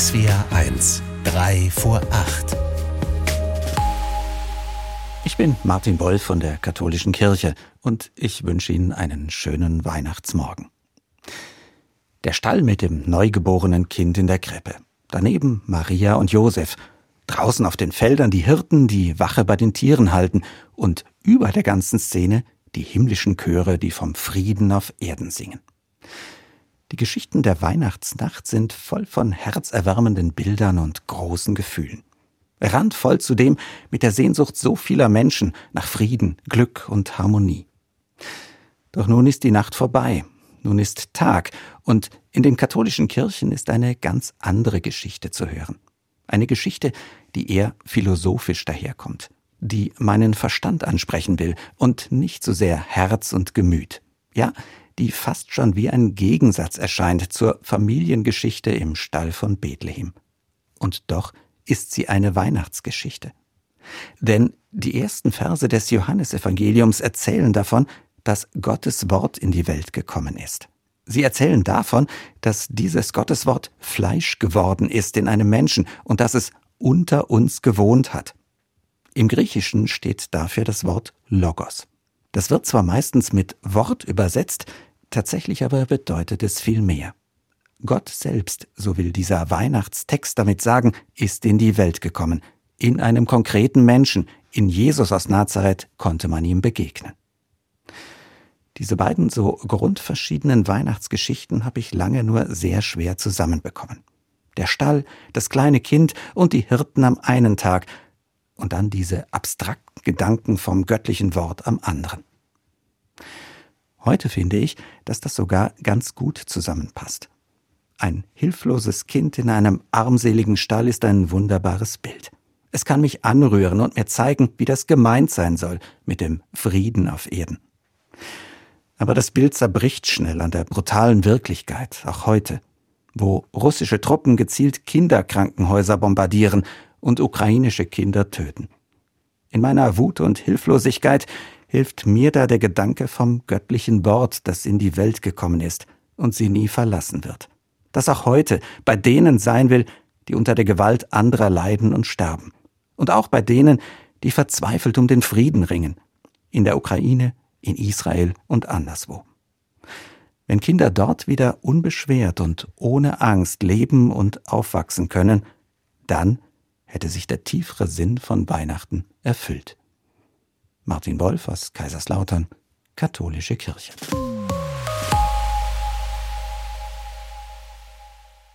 SWR 1, 3 vor 8. Ich bin Martin Boll von der Katholischen Kirche und ich wünsche Ihnen einen schönen Weihnachtsmorgen. Der Stall mit dem neugeborenen Kind in der Krippe. Daneben Maria und Josef. Draußen auf den Feldern die Hirten, die Wache bei den Tieren halten. Und über der ganzen Szene die himmlischen Chöre, die vom Frieden auf Erden singen. Die Geschichten der Weihnachtsnacht sind voll von herzerwärmenden Bildern und großen Gefühlen. Randvoll zudem mit der Sehnsucht so vieler Menschen nach Frieden, Glück und Harmonie. Doch nun ist die Nacht vorbei, nun ist Tag, und in den katholischen Kirchen ist eine ganz andere Geschichte zu hören. Eine Geschichte, die eher philosophisch daherkommt, die meinen Verstand ansprechen will und nicht so sehr Herz und Gemüt. Ja, die fast schon wie ein Gegensatz erscheint zur Familiengeschichte im Stall von Bethlehem. Und doch ist sie eine Weihnachtsgeschichte. Denn die ersten Verse des Johannesevangeliums erzählen davon, dass Gottes Wort in die Welt gekommen ist. Sie erzählen davon, dass dieses Gotteswort Fleisch geworden ist in einem Menschen und dass es unter uns gewohnt hat. Im Griechischen steht dafür das Wort Logos. Das wird zwar meistens mit Wort übersetzt, Tatsächlich aber bedeutet es viel mehr. Gott selbst, so will dieser Weihnachtstext damit sagen, ist in die Welt gekommen. In einem konkreten Menschen, in Jesus aus Nazareth, konnte man ihm begegnen. Diese beiden so grundverschiedenen Weihnachtsgeschichten habe ich lange nur sehr schwer zusammenbekommen. Der Stall, das kleine Kind und die Hirten am einen Tag und dann diese abstrakten Gedanken vom göttlichen Wort am anderen. Heute finde ich, dass das sogar ganz gut zusammenpasst. Ein hilfloses Kind in einem armseligen Stall ist ein wunderbares Bild. Es kann mich anrühren und mir zeigen, wie das gemeint sein soll mit dem Frieden auf Erden. Aber das Bild zerbricht schnell an der brutalen Wirklichkeit, auch heute, wo russische Truppen gezielt Kinderkrankenhäuser bombardieren und ukrainische Kinder töten. In meiner Wut und Hilflosigkeit hilft mir da der Gedanke vom göttlichen Wort, das in die Welt gekommen ist und sie nie verlassen wird. Das auch heute bei denen sein will, die unter der Gewalt anderer leiden und sterben. Und auch bei denen, die verzweifelt um den Frieden ringen. In der Ukraine, in Israel und anderswo. Wenn Kinder dort wieder unbeschwert und ohne Angst leben und aufwachsen können, dann hätte sich der tiefere Sinn von Weihnachten erfüllt. Martin Wolf aus Kaiserslautern, Katholische Kirche.